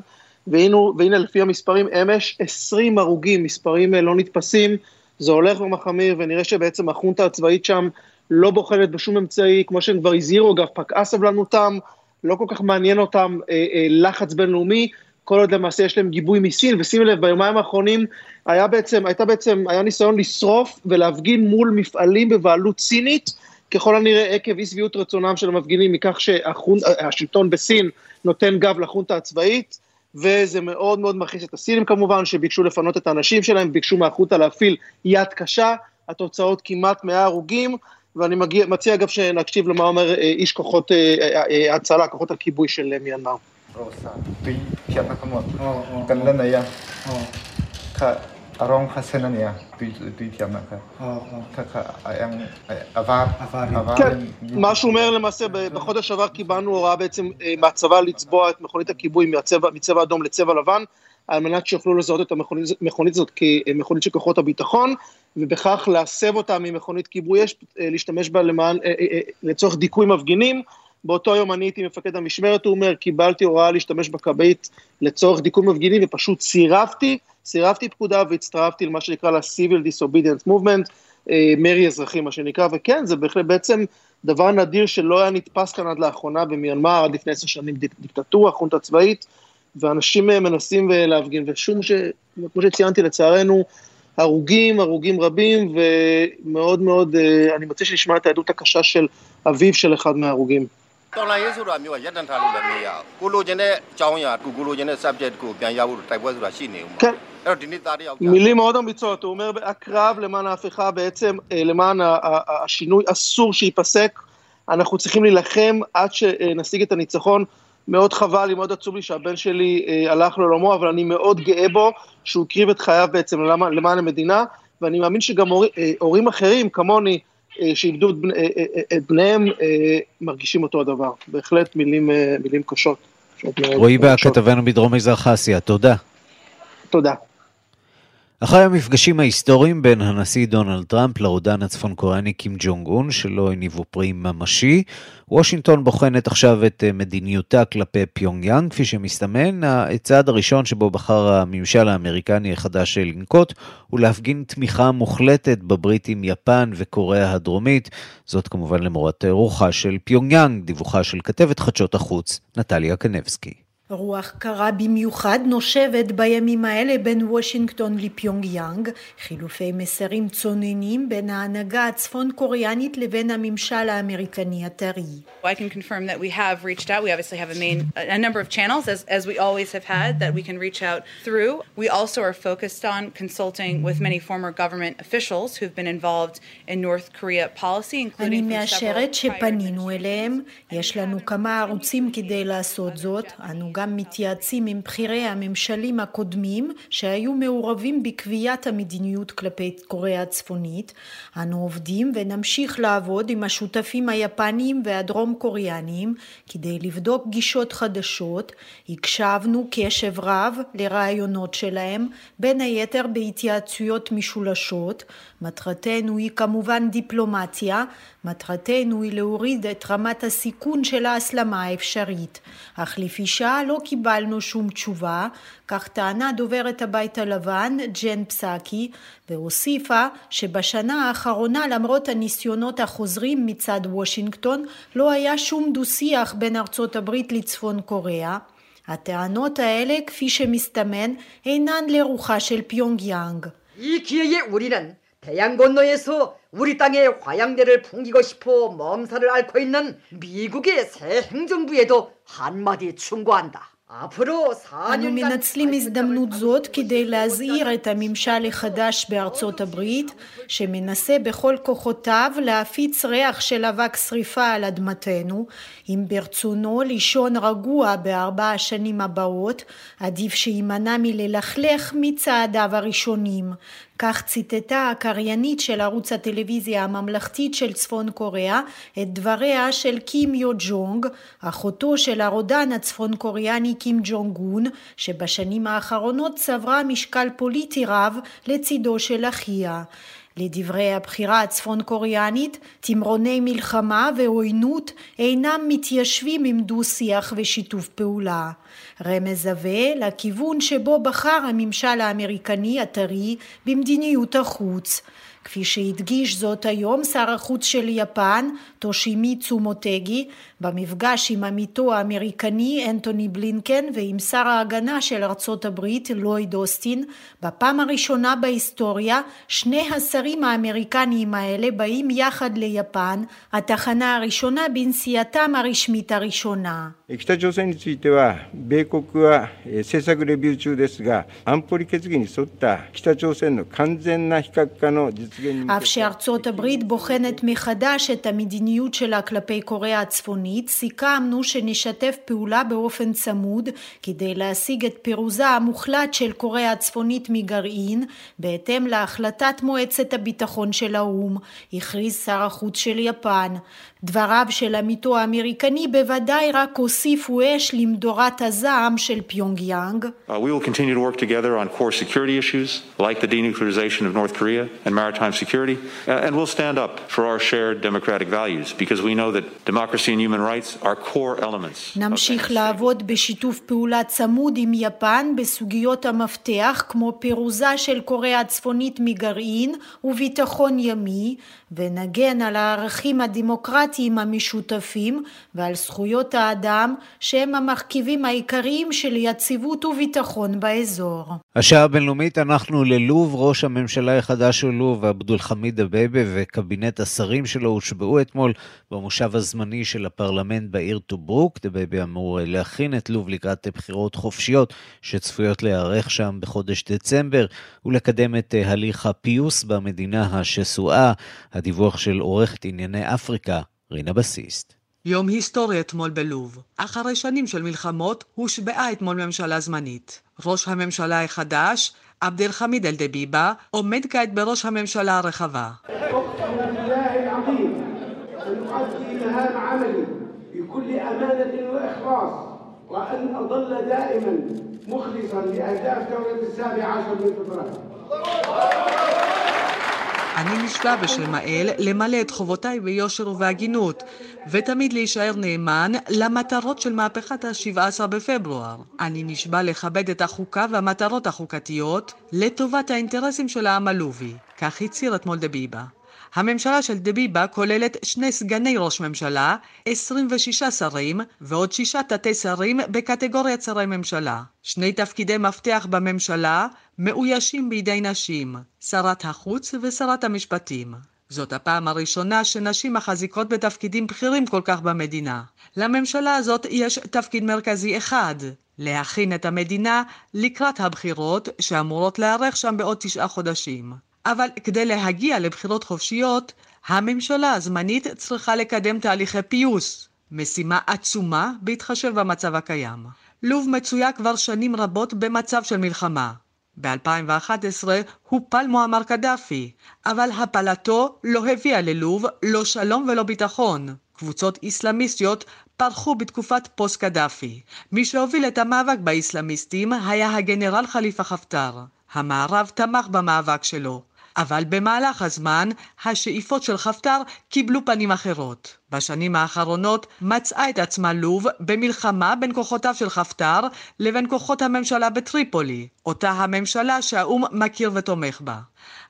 והנה, והנה לפי המספרים אמש 20 הרוגים, מספרים uh, לא נתפסים, זה הולך ומחמיר, ונראה שבעצם החונטה הצבאית שם לא בוחלת בשום אמצעי, כמו שהם כבר הזהירו, אגב, פקעה סבלנותם, לא כל כך מעניין אותם uh, uh, לחץ בינלאומי, כל עוד למעשה יש להם גיבוי מסין, ושימי לב, ביומיים האחרונים היה בעצם, הייתה בעצם, היה ניסיון לשרוף ולהפגין מול מפעלים בבעלות סינית, ככל הנראה עקב אי שביעות רצונם של המפגינים מכך שהשלטון בסין נותן גב לחונטה הצבאית, וזה מאוד מאוד מכעיס את הסינים כמובן, שביקשו לפנות את האנשים שלהם, ביקשו מהחונטה להפעיל יד קשה, התוצאות כמעט 100 הרוגים, ואני מגיע, מציע אגב שנקשיב למה אומר אה, איש כוחות אה, אה, הצלה, כוחות הכיבוי של מיינמר. rosa מה שהוא אומר למעשה אה? בחודש שעבר קיבלנו הוראה בעצם אה, מהצבא לצבוע את מכונית הכיבוי מצבע אדום לצבע לבן על מנת שיוכלו לזהות את המכונית הזאת כמכונית אה, של כוחות הביטחון, ובכך להסב אותה ממכונית כיבוי אש, להשתמש בה לצורך דיכוי מפגינים, באותו יום אני הייתי מפקד המשמרת, הוא אומר, קיבלתי הוראה להשתמש בכבאית לצורך דיכוי מפגינים, ופשוט סירבתי, סירבתי פקודה והצטרפתי למה שנקרא ל-Civil Disobedience Movement, אה, מרי אזרחי מה שנקרא, וכן, זה בהחלט בעצם דבר נדיר שלא היה נתפס כאן עד לאחרונה במיינמר, עד לפני עשר שנים דיק, דיקטטורה, חונטה צבאית, ואנשים אה, מנסים אה, להפגין, ושום ש... כמו שציינתי, לצערנו, הרוגים, הרוגים רבים, ומאוד מאוד, אני מציע שנשמע את העדות הקשה של אביו של אחד מההרוגים. တော်လှန်ရေးဆိုတာမျိုးကရပ်တန့်ထားလို့လည်းမရဘူးကိုလိုချင်တဲ့အကြောင်းအရာကိုကိုလိုချင်တဲ့ subject ကိုပြန်ရဖို့တိုက်ပွဲဆိုတာရှိနေဦးမှာכן. מילים מאוד אמיצות, הוא אומר, הקרב למען ההפיכה בעצם, למען השינוי אסור שייפסק, אנחנו צריכים להילחם עד שנשיג את הניצחון. מאוד חבל לי, מאוד עצוב לי שהבן שלי הלך לעולמו, אבל אני מאוד גאה בו שהוא הקריב את חייו בעצם למען המדינה, ואני מאמין שגם הורים אחרים כמוני, שאיבדו את, את בניהם מרגישים אותו הדבר. בהחלט מילים, מילים קשות. רועי בה, כתבנו בדרום מזרח אסיה, תודה. תודה. אחרי המפגשים ההיסטוריים בין הנשיא דונלד טראמפ לרודן הצפון קוריאני קים ג'ונג און, שלא הניבו פרי ממשי, וושינגטון בוחנת עכשיו את אה, מדיניותה כלפי פיונג יאנג, כפי שמסתמן. הצעד הראשון שבו בחר הממשל האמריקני החדש לנקוט, הוא להפגין תמיכה מוחלטת בברית עם יפן וקוריאה הדרומית. זאת כמובן למורת רוחה של פיונג יאנג, דיווחה של כתבת חדשות החוץ, נטליה קנבסקי. רוח קרה במיוחד נושבת בימים האלה בין וושינגטון לפיונג יאנג, חילופי מסרים צוננים בין ההנהגה הצפון קוריאנית לבין הממשל האמריקני הטרי. I can confirm that we have reached out. We obviously have a main a number of channels as, as we always have had that we can reach out through. We also are focused on consulting with many former government officials who've been involved in North Korea policy, including אני מאשרת שפנינו אליהם, יש לנו כמה ערוצים כדי לעשות זאת, אנו גם מתייעצים עם בכירי הממשלים הקודמים שהיו מעורבים בקביעת המדיניות כלפי קוריאה הצפונית. אנו עובדים ונמשיך לעבוד עם השותפים היפניים והדרום קוריאניים כדי לבדוק גישות חדשות. הקשבנו קשב רב לרעיונות שלהם, בין היתר בהתייעצויות משולשות. מטרתנו היא כמובן דיפלומטיה, מטרתנו היא להוריד את רמת הסיכון של ההסלמה האפשרית. אך לפי שעה לא קיבלנו שום תשובה, כך טענה דוברת הבית הלבן, ג'ן פסקי, והוסיפה שבשנה האחרונה למרות הניסיונות החוזרים מצד וושינגטון, לא היה שום דו שיח בין ארצות הברית לצפון קוריאה. הטענות האלה, כפי שמסתמן, אינן לרוחה של פיונג יאנג. 이 기회에 우리는 대양 건너에서 우리 땅에 화양대를 풍기고 싶어 멈살을 앓고 있는 미국의 새 행정부에도 한마디 충고한다. אנו מנצלים הזדמנות זאת כדי להזהיר את הממשל החדש בארצות הברית, שמנסה בכל כוחותיו להפיץ ריח של אבק שריפה על אדמתנו. אם ברצונו לישון רגוע בארבע השנים הבאות, עדיף שיימנע מללכלך מצעדיו הראשונים. כך ציטטה הקריינית של ערוץ הטלוויזיה הממלכתית של צפון קוריאה את דבריה של קים יו ג'ונג, אחותו של הרודן הצפון קוריאני קים ג'ונג און, שבשנים האחרונות צברה משקל פוליטי רב לצידו של אחיה. לדברי הבחירה הצפון קוריאנית, תמרוני מלחמה ועוינות אינם מתיישבים עם דו שיח ושיתוף פעולה. רמז עבה לכיוון שבו בחר הממשל האמריקני הטרי במדיניות החוץ. כפי שהדגיש זאת היום שר החוץ של יפן, טושימיצו מוטגי, במפגש עם עמיתו האמריקני אנטוני בלינקן ועם שר ההגנה של ארצות הברית לויד אוסטין, בפעם הראשונה בהיסטוריה שני השרים האמריקניים האלה באים יחד ליפן, התחנה הראשונה בנסיעתם הרשמית הראשונה. 北朝鮮については、米国は政策レビュー中ですが、安保理決議に沿った北朝鮮の完全な非核化の実現に אף שארצות הברית בוחנת מחדש את המדיניות שלה כלפי קוריאה הצפונית, סיכמנו שנשתף פעולה באופן צמוד כדי להשיג את פירוזה המוחלט של קוריאה הצפונית מגרעין, בהתאם להחלטת מועצת הביטחון של האו"ם, הכריז שר החוץ של יפן. דבריו של עמיתו האמריקני בוודאי רק הוסיפו אש למדורת הזעם של פיונג יאנג. Uh, we will continue to work together on core security issues like the denuclearization of North Korea and maritime security, uh, and we'll stand up for our shared democratic values because we know that democracy and human rights are core elements. נמשיך לעבוד בשיתוף פעולה צמוד עם יפן בסוגיות המפתח כמו פירוזה של קוריאה הצפונית מגרעין וביטחון ימי, ונגן על הערכים הדמוקרטיים המשותפים ועל זכויות האדם שהם המרכיבים העיקריים של יציבות וביטחון באזור. השעה הבינלאומית אנחנו ללוב, ראש הממשלה החדש של לוב, עבדול חמיד דבייבה וקבינט השרים שלו הושבעו אתמול במושב הזמני של הפרלמנט בעיר טוברוק. דבייבה אמור להכין את לוב לקראת בחירות חופשיות שצפויות להיערך שם בחודש דצמבר ולקדם את הליך הפיוס במדינה השסועה. הדיווח של עורכת ענייני אפריקה, רינה בסיסט. יום היסטורי אתמול בלוב. אחרי שנים של מלחמות, הושבעה אתמול ממשלה זמנית. ראש הממשלה החדש, עבד אל חמיד אל דביבה, עומד כעת בראש הממשלה הרחבה. وأن أظل دائما مخلصا لأهداف دولة السابع عشر من فبراير אני נשבע בשם האל למלא את חובותיי ביושר ובהגינות, ותמיד להישאר נאמן למטרות של מהפכת ה-17 בפברואר. אני נשבע לכבד את החוקה והמטרות החוקתיות לטובת האינטרסים של העם הלובי. כך הצהיר אתמול דביבה. הממשלה של דביבה כוללת שני סגני ראש ממשלה, 26 שרים ועוד שישה תתי שרים בקטגוריית שרי ממשלה. שני תפקידי מפתח בממשלה מאוישים בידי נשים, שרת החוץ ושרת המשפטים. זאת הפעם הראשונה שנשים מחזיקות בתפקידים בכירים כל כך במדינה. לממשלה הזאת יש תפקיד מרכזי אחד, להכין את המדינה לקראת הבחירות שאמורות להיערך שם בעוד תשעה חודשים. אבל כדי להגיע לבחירות חופשיות, הממשלה הזמנית צריכה לקדם תהליכי פיוס, משימה עצומה בהתחשב במצב הקיים. לוב מצויה כבר שנים רבות במצב של מלחמה. ב-2011 הופל מועמר קדאפי, אבל הפלתו לא הביאה ללוב לא שלום ולא ביטחון. קבוצות איסלאמיסטיות פרחו בתקופת פוסט קדאפי. מי שהוביל את המאבק באיסלאמיסטים היה הגנרל חליפה חפטר. המערב תמך במאבק שלו, אבל במהלך הזמן השאיפות של חפטר קיבלו פנים אחרות. בשנים האחרונות מצאה את עצמה לוב במלחמה בין כוחותיו של חפטר לבין כוחות הממשלה בטריפולי, אותה הממשלה שהאו"ם מכיר ותומך בה.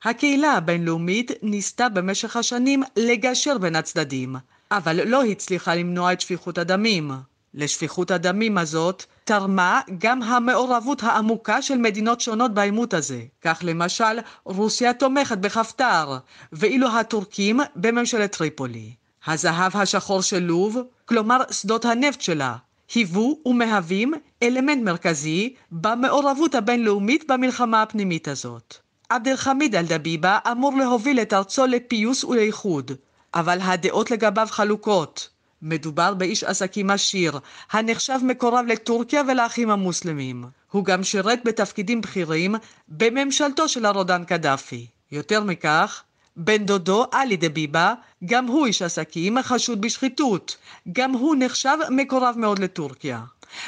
הקהילה הבינלאומית ניסתה במשך השנים לגשר בין הצדדים, אבל לא הצליחה למנוע את שפיכות הדמים. לשפיכות הדמים הזאת תרמה גם המעורבות העמוקה של מדינות שונות בעימות הזה. כך למשל, רוסיה תומכת בחפטר, ואילו הטורקים בממשלת טריפולי. הזהב השחור של לוב, כלומר שדות הנפט שלה, היוו ומהווים אלמנט מרכזי במעורבות הבינלאומית במלחמה הפנימית הזאת. עבד אל חמיד אל-דביבה אמור להוביל את ארצו לפיוס ולאיחוד, אבל הדעות לגביו חלוקות. מדובר באיש עסקים עשיר, הנחשב מקורב לטורקיה ולאחים המוסלמים. הוא גם שירת בתפקידים בכירים בממשלתו של הרודן קדאפי. יותר מכך, בן דודו עלי דביבה, גם הוא איש עסקים חשוד בשחיתות. גם הוא נחשב מקורב מאוד לטורקיה.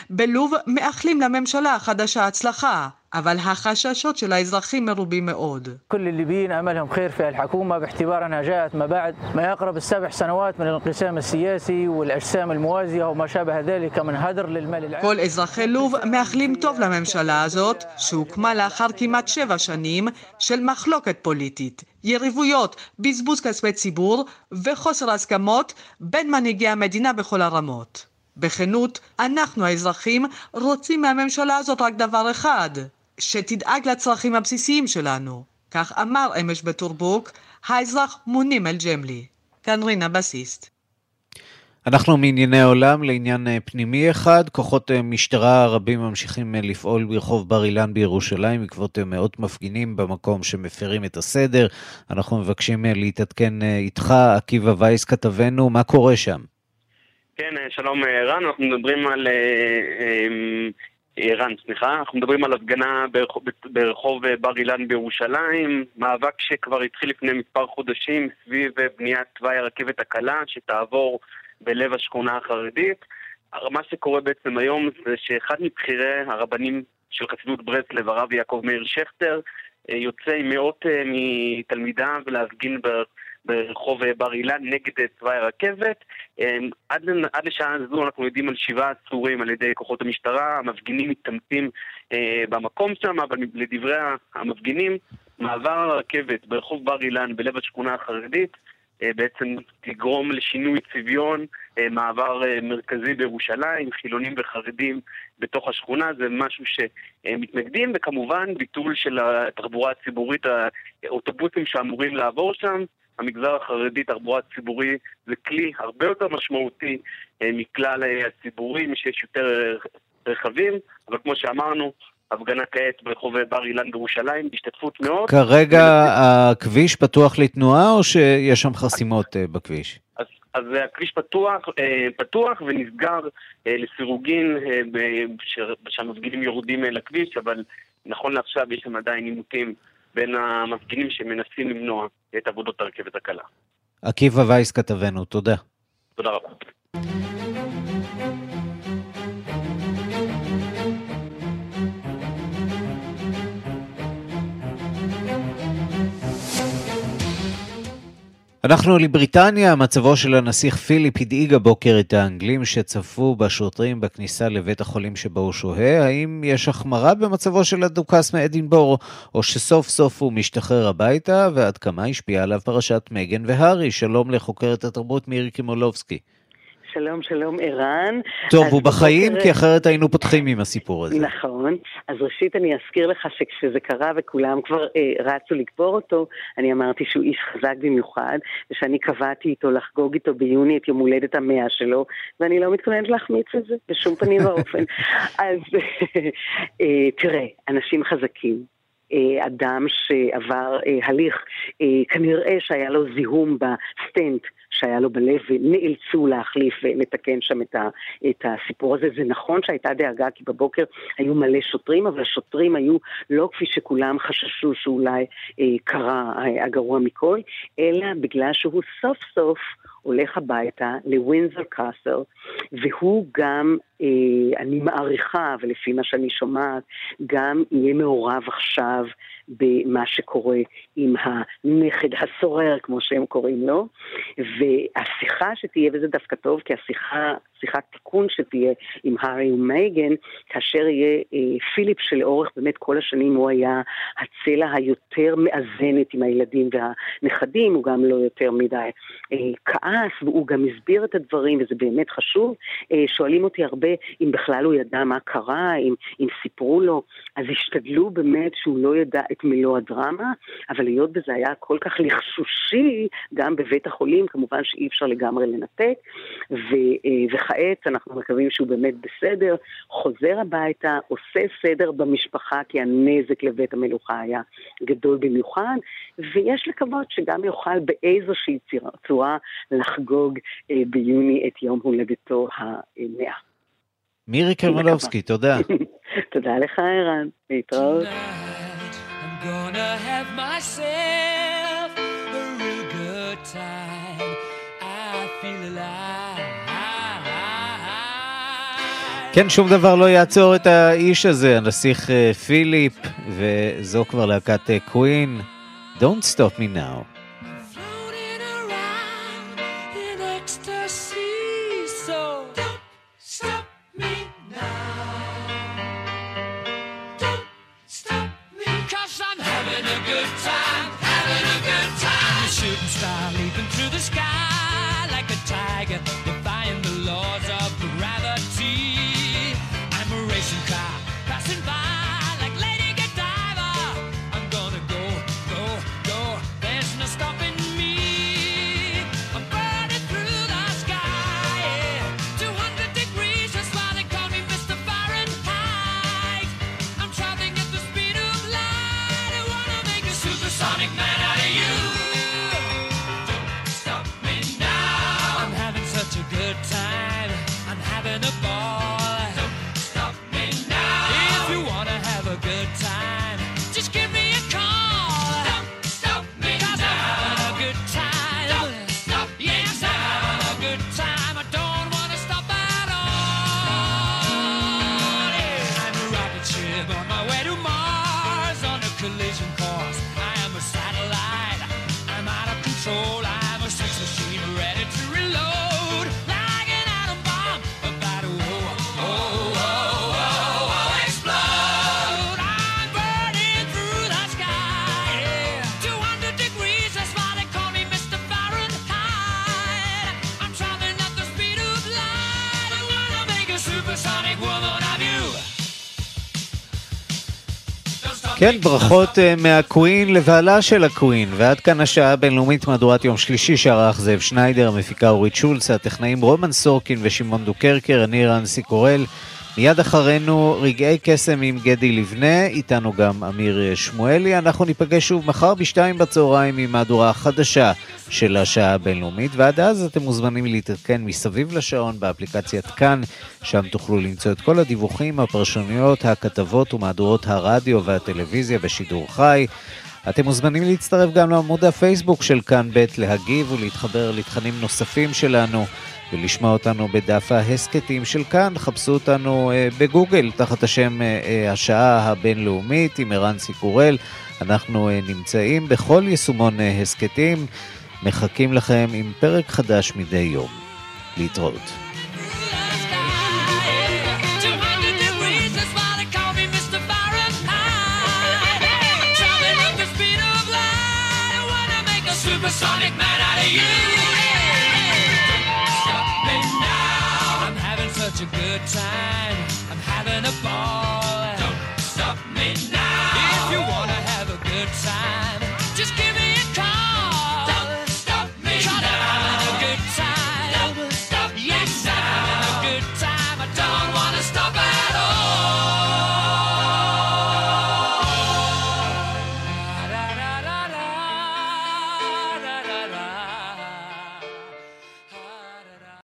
בלוב מאחלים לממשלה החדשה הצלחה, אבל החששות של האזרחים מרובים מאוד. كل الليبيين املهم خير في الحكومه باعتبار انها جاءت ما بعد ما يقرب السبع سنوات من الانقسام السياسي والاجسام الموازيه وما شابه ذلك من هدر للمال العام. כל אזרחי לוב מאחלים טוב לממשלה הזאת, שהוקמה לאחר כמעט שבע שנים של מחלוקת פוליטית, יריבויות, בזבוז כספי ציבור וחוסר הסכמות בין מנהיגי המדינה בכל הרמות. בכנות, אנחנו האזרחים רוצים מהממשלה הזאת רק דבר אחד, שתדאג לצרכים הבסיסיים שלנו. כך אמר אמש בטורבוק האזרח מונים אל-ג'מלי. כאן רינה בסיסט. אנחנו מענייני עולם לעניין פנימי אחד, כוחות משטרה רבים ממשיכים לפעול ברחוב בר אילן בירושלים בעקבות מאות מפגינים במקום שמפרים את הסדר. אנחנו מבקשים להתעדכן איתך, עקיבא וייס כתבנו, מה קורה שם? כן, שלום רן, אנחנו מדברים על... רן, סליחה, אנחנו מדברים על הפגנה ברחוב, ברחוב בר אילן בירושלים, מאבק שכבר התחיל לפני מספר חודשים סביב בניית תוואי הרכבת הקלה שתעבור בלב השכונה החרדית. מה שקורה בעצם היום זה שאחד מבכירי הרבנים של חסידות ברסלב, הרב יעקב מאיר שכטר, יוצא עם מאות מתלמידיו להפגין ברחוב בר אילן נגד תוואי הרכבת. עד, עד לשעה הזו אנחנו יודעים על שבעה עצורים על ידי כוחות המשטרה, המפגינים מתאמצים אה, במקום שם, אבל לדברי המפגינים, מעבר הרכבת ברחוב בר אילן בלב השכונה החרדית אה, בעצם תגרום לשינוי צביון, אה, מעבר אה, מרכזי בירושלים, חילונים וחרדים בתוך השכונה, זה משהו שמתנגדים, וכמובן ביטול של התחבורה הציבורית, האוטובוסים שאמורים לעבור שם. המגזר החרדי, תחבורה ציבורית, זה כלי הרבה יותר משמעותי מכלל הציבורים, שיש יותר רכבים, אבל כמו שאמרנו, הפגנה כעת ברחוב בר אילן בירושלים, בהשתתפות מאוד. כרגע הכביש פתוח לתנועה או שיש שם חסימות בכביש? אז, אז הכביש פתוח, פתוח ונסגר לסירוגין שהמפגינים יורדים לכביש, אבל נכון לעכשיו יש שם עדיין עימותים בין המפגינים שמנסים למנוע את עבודות הרכבת הקלה. עקיבא וייס כתבנו, תודה. תודה רבה. אנחנו לבריטניה, מצבו של הנסיך פיליפ הדאיג הבוקר את האנגלים שצפו בשוטרים בכניסה לבית החולים שבו הוא שוהה. האם יש החמרה במצבו של הדוכס מאדינבור, או שסוף סוף הוא משתחרר הביתה, ועד כמה השפיעה עליו פרשת מגן והארי? שלום לחוקרת התרבות מירי קימולובסקי. שלום, שלום, ערן. טוב, הוא בחיים, בוקר... כי אחרת היינו פותחים עם הסיפור הזה. נכון. אז ראשית אני אזכיר לך שכשזה קרה וכולם כבר אה, רצו לקבור אותו, אני אמרתי שהוא איש חזק במיוחד, ושאני קבעתי איתו לחגוג איתו ביוני את יום הולדת המאה שלו, ואני לא מתכוונת להחמיץ את זה בשום פנים ואופן. אז אה, תראה, אנשים חזקים. אה, אדם שעבר אה, הליך, אה, כנראה שהיה לו זיהום בסטנט שהיה לו בלב ונאלצו להחליף ולתקן שם את, ה, את הסיפור הזה. זה נכון שהייתה דאגה כי בבוקר היו מלא שוטרים, אבל השוטרים היו לא כפי שכולם חששו שאולי אה, קרה הגרוע מכל, אלא בגלל שהוא סוף סוף הולך הביתה לווינזר קאסל, והוא גם, אה, אני מעריכה, ולפי מה שאני שומעת, גם יהיה מעורב עכשיו במה שקורה עם הנכד הסורר, כמו שהם קוראים לו, והשיחה שתהיה, וזה דווקא טוב, כי השיחה, שיחת תיקון שתהיה עם הארי ומייגן, כאשר יהיה אה, פיליפ שלאורך באמת כל השנים הוא היה הצלע היותר מאזנת עם הילדים והנכדים, הוא גם לא יותר מדי אה, כעס, והוא גם הסביר את הדברים, וזה באמת חשוב. אה, שואלים אותי הרבה אם בכלל הוא ידע מה קרה, אם, אם סיפרו לו, אז השתדלו באמת שהוא לא ידע את מלוא הדרמה, אבל היות וזה היה כל כך לחשושי, גם בבית החולים, כמובן שאי אפשר לגמרי לנתק, ו, אה, וכעת אנחנו מקווים שהוא באמת בסדר, חוזר הביתה, עושה סדר במשפחה, כי הנזק לבית המלוכה היה גדול במיוחד, ויש לקוות שגם יוכל באיזושהי צורה לחגוג אה, ביוני את יום הולדתו המאה. מירי קרמלובסקי, תודה. תודה לך, ערן. להתראות. Gonna have myself a real good time. I feel alive. כן, שום דבר לא יעצור את האיש הזה, הנסיך פיליפ, וזו כבר להקת קווין. Don't stop me now. כן, ברכות uh, מהקווין לבעלה של הקווין. ועד כאן השעה הבינלאומית מהדורת יום שלישי שערך זאב שניידר, המפיקה אורית שולץ, הטכנאים רומן סורקין ושמעון דוקרקר, אני רנסי קורל. מיד אחרינו רגעי קסם עם גדי לבנה, איתנו גם אמיר שמואלי. אנחנו ניפגש שוב מחר בשתיים בצהריים עם מהדורה החדשה של השעה הבינלאומית, ועד אז אתם מוזמנים להתעדכן מסביב לשעון באפליקציית כאן, שם תוכלו למצוא את כל הדיווחים, הפרשנויות, הכתבות ומהדורות הרדיו והטלוויזיה בשידור חי. אתם מוזמנים להצטרף גם לעמוד הפייסבוק של כאן ב' להגיב ולהתחבר לתכנים נוספים שלנו. ולשמוע אותנו בדף ההסכתים של כאן, חפשו אותנו uh, בגוגל תחת השם uh, uh, השעה הבינלאומית עם ערן סיקורל. אנחנו נמצאים בכל יישומון הסכתים. מחכים לכם עם פרק חדש מדי יום. להתראות.